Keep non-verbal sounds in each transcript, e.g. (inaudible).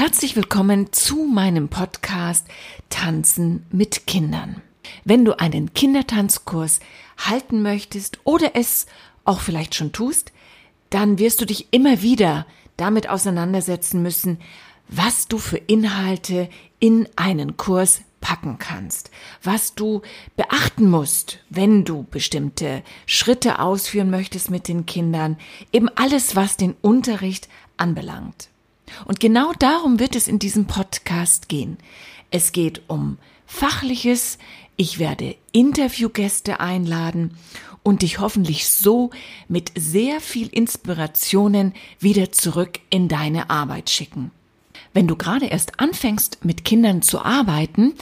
Herzlich willkommen zu meinem Podcast Tanzen mit Kindern. Wenn du einen Kindertanzkurs halten möchtest oder es auch vielleicht schon tust, dann wirst du dich immer wieder damit auseinandersetzen müssen, was du für Inhalte in einen Kurs packen kannst, was du beachten musst, wenn du bestimmte Schritte ausführen möchtest mit den Kindern, eben alles, was den Unterricht anbelangt. Und genau darum wird es in diesem Podcast gehen. Es geht um Fachliches, ich werde Interviewgäste einladen und dich hoffentlich so mit sehr viel Inspirationen wieder zurück in deine Arbeit schicken. Wenn du gerade erst anfängst, mit Kindern zu arbeiten,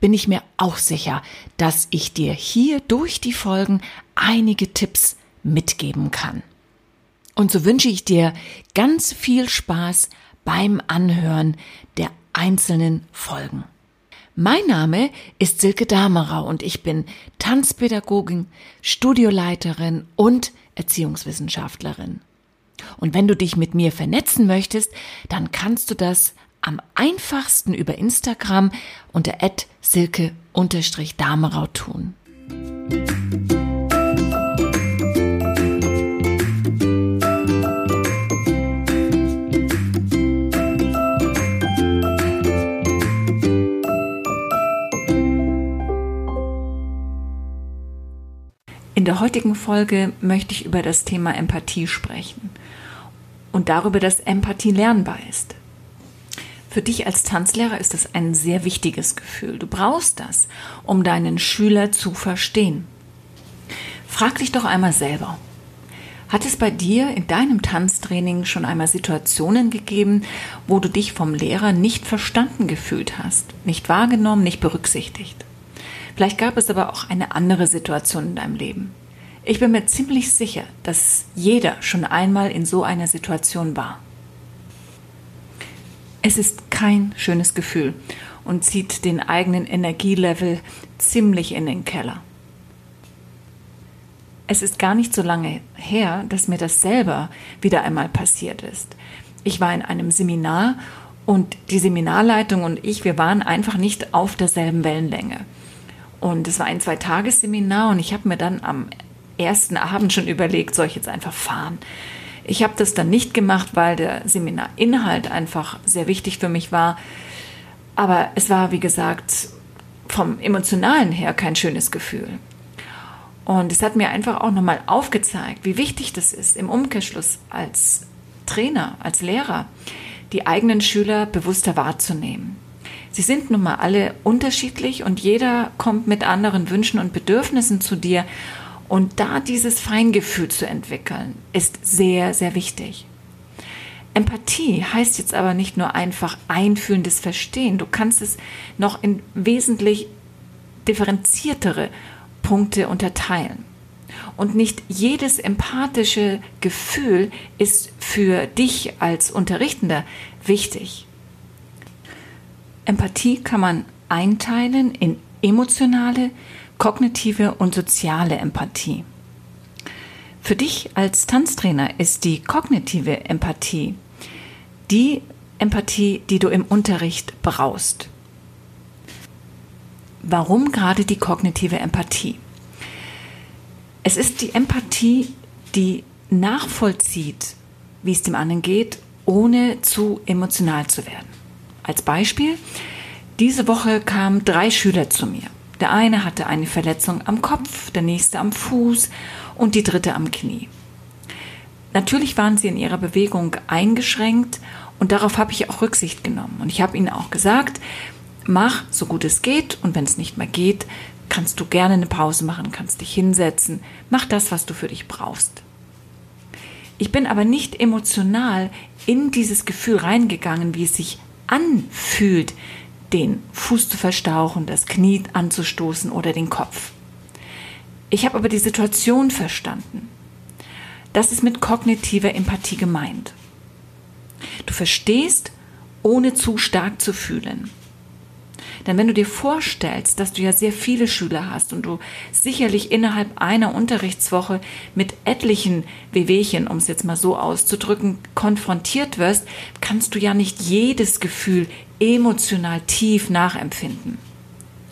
bin ich mir auch sicher, dass ich dir hier durch die Folgen einige Tipps mitgeben kann. Und so wünsche ich dir ganz viel Spaß beim Anhören der einzelnen Folgen. Mein Name ist Silke Damerau und ich bin Tanzpädagogin, Studioleiterin und Erziehungswissenschaftlerin. Und wenn du dich mit mir vernetzen möchtest, dann kannst du das am einfachsten über Instagram unter silke-damerau tun. Der heutigen Folge möchte ich über das Thema Empathie sprechen und darüber, dass Empathie lernbar ist. Für dich als Tanzlehrer ist das ein sehr wichtiges Gefühl. Du brauchst das, um deinen Schüler zu verstehen. Frag dich doch einmal selber. Hat es bei dir in deinem Tanztraining schon einmal Situationen gegeben, wo du dich vom Lehrer nicht verstanden gefühlt hast, nicht wahrgenommen, nicht berücksichtigt? Vielleicht gab es aber auch eine andere Situation in deinem Leben. Ich bin mir ziemlich sicher, dass jeder schon einmal in so einer Situation war. Es ist kein schönes Gefühl und zieht den eigenen Energielevel ziemlich in den Keller. Es ist gar nicht so lange her, dass mir das selber wieder einmal passiert ist. Ich war in einem Seminar und die Seminarleitung und ich, wir waren einfach nicht auf derselben Wellenlänge. Und es war ein Zwei-Tages-Seminar und ich habe mir dann am ersten Abend schon überlegt, soll ich jetzt einfach fahren? Ich habe das dann nicht gemacht, weil der Seminarinhalt einfach sehr wichtig für mich war. Aber es war, wie gesagt, vom emotionalen her kein schönes Gefühl. Und es hat mir einfach auch nochmal aufgezeigt, wie wichtig das ist, im Umkehrschluss als Trainer, als Lehrer, die eigenen Schüler bewusster wahrzunehmen. Sie sind nun mal alle unterschiedlich und jeder kommt mit anderen Wünschen und Bedürfnissen zu dir. Und da dieses Feingefühl zu entwickeln, ist sehr, sehr wichtig. Empathie heißt jetzt aber nicht nur einfach einfühlendes Verstehen. Du kannst es noch in wesentlich differenziertere Punkte unterteilen. Und nicht jedes empathische Gefühl ist für dich als Unterrichtender wichtig. Empathie kann man einteilen in emotionale, kognitive und soziale Empathie. Für dich als Tanztrainer ist die kognitive Empathie die Empathie, die du im Unterricht brauchst. Warum gerade die kognitive Empathie? Es ist die Empathie, die nachvollzieht, wie es dem anderen geht, ohne zu emotional zu werden. Als Beispiel, diese Woche kamen drei Schüler zu mir. Der eine hatte eine Verletzung am Kopf, der nächste am Fuß und die dritte am Knie. Natürlich waren sie in ihrer Bewegung eingeschränkt und darauf habe ich auch Rücksicht genommen. Und ich habe ihnen auch gesagt, mach so gut es geht und wenn es nicht mehr geht, kannst du gerne eine Pause machen, kannst dich hinsetzen, mach das, was du für dich brauchst. Ich bin aber nicht emotional in dieses Gefühl reingegangen, wie es sich anfühlt, den Fuß zu verstauchen, das Knie anzustoßen oder den Kopf. Ich habe aber die Situation verstanden. Das ist mit kognitiver Empathie gemeint. Du verstehst, ohne zu stark zu fühlen. Denn wenn du dir vorstellst, dass du ja sehr viele Schüler hast und du sicherlich innerhalb einer Unterrichtswoche mit etlichen Wehwehchen, um es jetzt mal so auszudrücken, konfrontiert wirst, kannst du ja nicht jedes Gefühl emotional tief nachempfinden.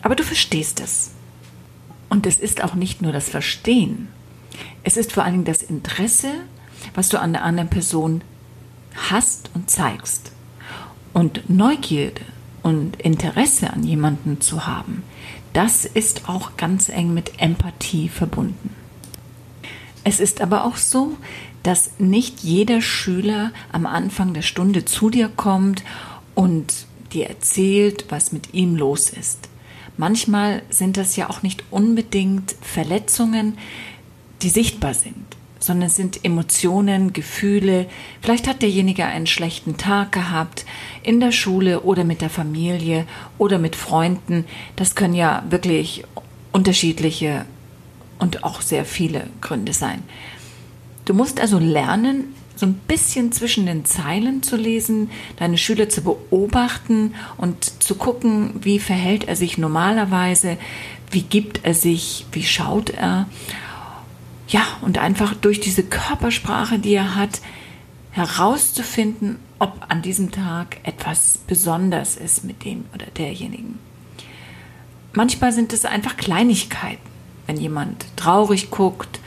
Aber du verstehst es. Und es ist auch nicht nur das Verstehen. Es ist vor allen Dingen das Interesse, was du an der anderen Person hast und zeigst. Und Neugierde und Interesse an jemanden zu haben, das ist auch ganz eng mit Empathie verbunden. Es ist aber auch so, dass nicht jeder Schüler am Anfang der Stunde zu dir kommt und dir erzählt, was mit ihm los ist. Manchmal sind das ja auch nicht unbedingt Verletzungen, die sichtbar sind sondern es sind Emotionen, Gefühle. Vielleicht hat derjenige einen schlechten Tag gehabt in der Schule oder mit der Familie oder mit Freunden. Das können ja wirklich unterschiedliche und auch sehr viele Gründe sein. Du musst also lernen, so ein bisschen zwischen den Zeilen zu lesen, deine Schüler zu beobachten und zu gucken, wie verhält er sich normalerweise, wie gibt er sich, wie schaut er ja, und einfach durch diese Körpersprache, die er hat, herauszufinden, ob an diesem Tag etwas besonders ist mit dem oder derjenigen. Manchmal sind es einfach Kleinigkeiten, wenn jemand traurig guckt,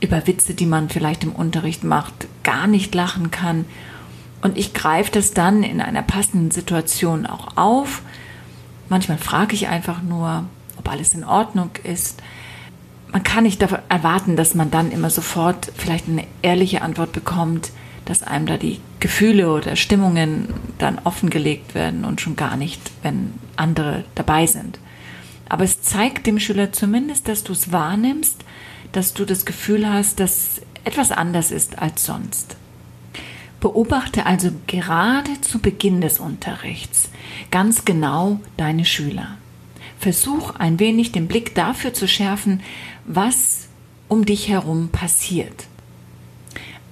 über Witze, die man vielleicht im Unterricht macht, gar nicht lachen kann. Und ich greife das dann in einer passenden Situation auch auf. Manchmal frage ich einfach nur, ob alles in Ordnung ist man kann nicht erwarten, dass man dann immer sofort vielleicht eine ehrliche Antwort bekommt, dass einem da die Gefühle oder Stimmungen dann offengelegt werden und schon gar nicht, wenn andere dabei sind. Aber es zeigt dem Schüler zumindest, dass du es wahrnimmst, dass du das Gefühl hast, dass etwas anders ist als sonst. Beobachte also gerade zu Beginn des Unterrichts ganz genau deine Schüler. Versuch ein wenig den Blick dafür zu schärfen, was um dich herum passiert.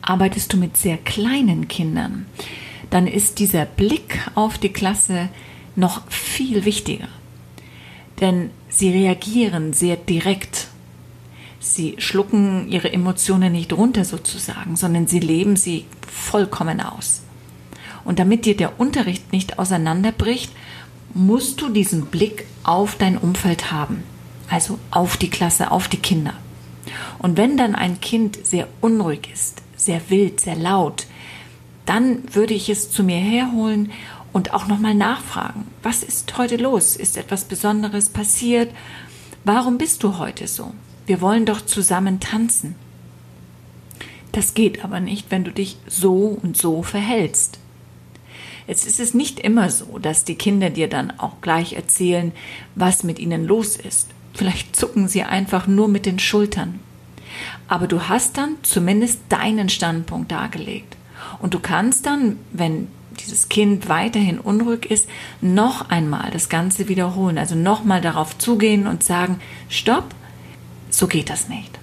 Arbeitest du mit sehr kleinen Kindern, dann ist dieser Blick auf die Klasse noch viel wichtiger. Denn sie reagieren sehr direkt. Sie schlucken ihre Emotionen nicht runter sozusagen, sondern sie leben sie vollkommen aus. Und damit dir der Unterricht nicht auseinanderbricht, musst du diesen Blick auf dein Umfeld haben also auf die Klasse, auf die Kinder. Und wenn dann ein Kind sehr unruhig ist, sehr wild, sehr laut, dann würde ich es zu mir herholen und auch nochmal nachfragen, was ist heute los? Ist etwas Besonderes passiert? Warum bist du heute so? Wir wollen doch zusammen tanzen. Das geht aber nicht, wenn du dich so und so verhältst. Jetzt ist es nicht immer so, dass die Kinder dir dann auch gleich erzählen, was mit ihnen los ist. Vielleicht zucken sie einfach nur mit den Schultern. Aber du hast dann zumindest deinen Standpunkt dargelegt. Und du kannst dann, wenn dieses Kind weiterhin unruhig ist, noch einmal das Ganze wiederholen. Also nochmal darauf zugehen und sagen, stopp, so geht das nicht.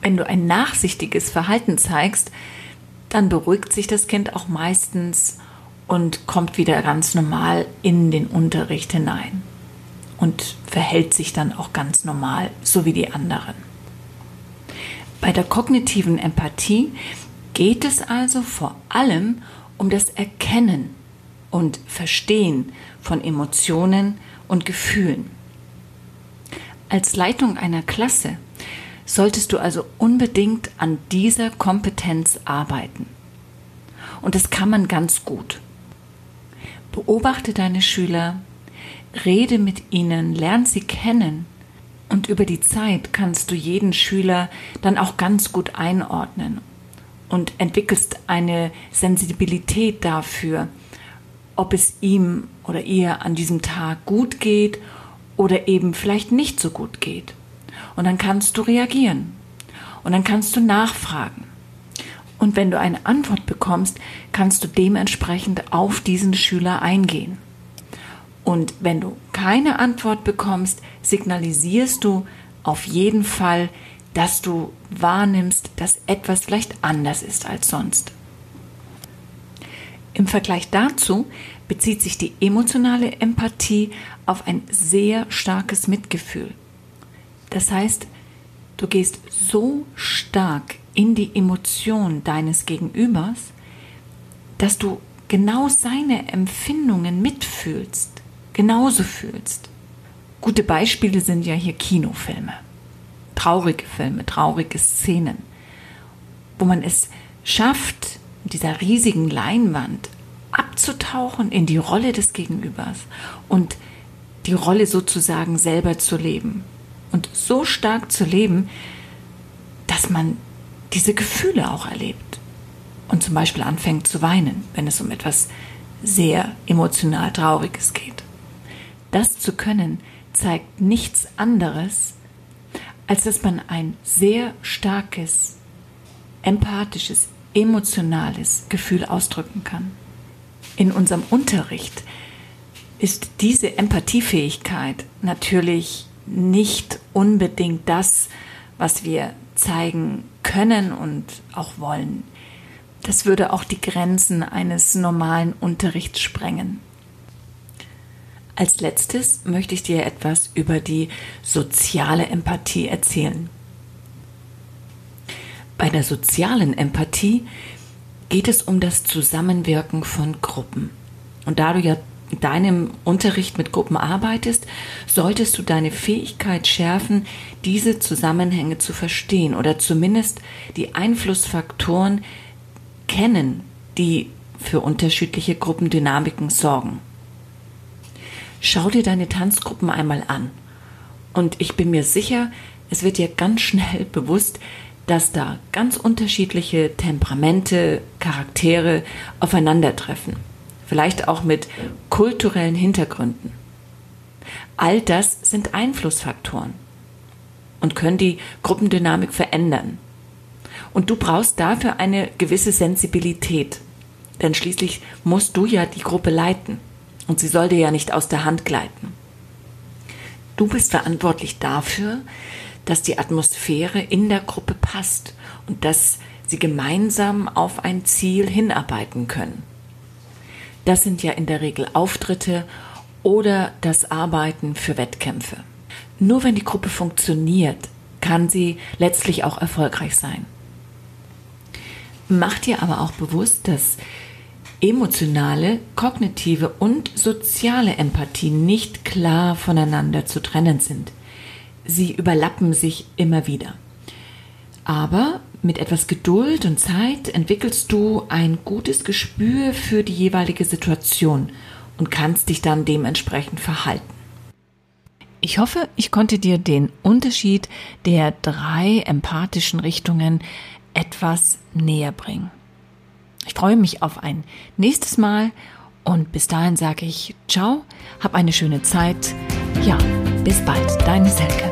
Wenn du ein nachsichtiges Verhalten zeigst, dann beruhigt sich das Kind auch meistens und kommt wieder ganz normal in den Unterricht hinein und verhält sich dann auch ganz normal, so wie die anderen. Bei der kognitiven Empathie geht es also vor allem um das Erkennen und Verstehen von Emotionen und Gefühlen. Als Leitung einer Klasse solltest du also unbedingt an dieser Kompetenz arbeiten. Und das kann man ganz gut. Beobachte deine Schüler, Rede mit ihnen, lern sie kennen. Und über die Zeit kannst du jeden Schüler dann auch ganz gut einordnen und entwickelst eine Sensibilität dafür, ob es ihm oder ihr an diesem Tag gut geht oder eben vielleicht nicht so gut geht. Und dann kannst du reagieren und dann kannst du nachfragen. Und wenn du eine Antwort bekommst, kannst du dementsprechend auf diesen Schüler eingehen. Und wenn du keine Antwort bekommst, signalisierst du auf jeden Fall, dass du wahrnimmst, dass etwas vielleicht anders ist als sonst. Im Vergleich dazu bezieht sich die emotionale Empathie auf ein sehr starkes Mitgefühl. Das heißt, du gehst so stark in die Emotion deines Gegenübers, dass du genau seine Empfindungen mitfühlst, genauso fühlst. Gute Beispiele sind ja hier Kinofilme, traurige Filme, traurige Szenen, wo man es schafft, mit dieser riesigen Leinwand abzutauchen in die Rolle des Gegenübers und die Rolle sozusagen selber zu leben und so stark zu leben, dass man diese Gefühle auch erlebt und zum Beispiel anfängt zu weinen, wenn es um etwas sehr emotional Trauriges geht. Das zu können, zeigt nichts anderes, als dass man ein sehr starkes, empathisches, emotionales Gefühl ausdrücken kann. In unserem Unterricht ist diese Empathiefähigkeit natürlich nicht unbedingt das, was wir zeigen können und auch wollen. Das würde auch die Grenzen eines normalen Unterrichts sprengen. Als letztes möchte ich dir etwas über die soziale Empathie erzählen. Bei der sozialen Empathie geht es um das Zusammenwirken von Gruppen. Und da du ja deinem Unterricht mit Gruppen arbeitest, solltest du deine Fähigkeit schärfen, diese Zusammenhänge zu verstehen oder zumindest die Einflussfaktoren kennen, die für unterschiedliche Gruppendynamiken sorgen. Schau dir deine Tanzgruppen einmal an. Und ich bin mir sicher, es wird dir ganz schnell (laughs) bewusst, dass da ganz unterschiedliche Temperamente, Charaktere aufeinandertreffen. Vielleicht auch mit kulturellen Hintergründen. All das sind Einflussfaktoren und können die Gruppendynamik verändern. Und du brauchst dafür eine gewisse Sensibilität. Denn schließlich musst du ja die Gruppe leiten und sie soll dir ja nicht aus der Hand gleiten. Du bist verantwortlich dafür, dass die Atmosphäre in der Gruppe passt und dass sie gemeinsam auf ein Ziel hinarbeiten können. Das sind ja in der Regel Auftritte oder das Arbeiten für Wettkämpfe. Nur wenn die Gruppe funktioniert, kann sie letztlich auch erfolgreich sein. Mach dir aber auch bewusst, dass emotionale, kognitive und soziale Empathie nicht klar voneinander zu trennen sind. Sie überlappen sich immer wieder. Aber mit etwas Geduld und Zeit entwickelst du ein gutes Gespür für die jeweilige Situation und kannst dich dann dementsprechend verhalten. Ich hoffe, ich konnte dir den Unterschied der drei empathischen Richtungen etwas näher bringen. Ich freue mich auf ein nächstes Mal und bis dahin sage ich ciao, hab eine schöne Zeit. Ja, bis bald, deine Selke.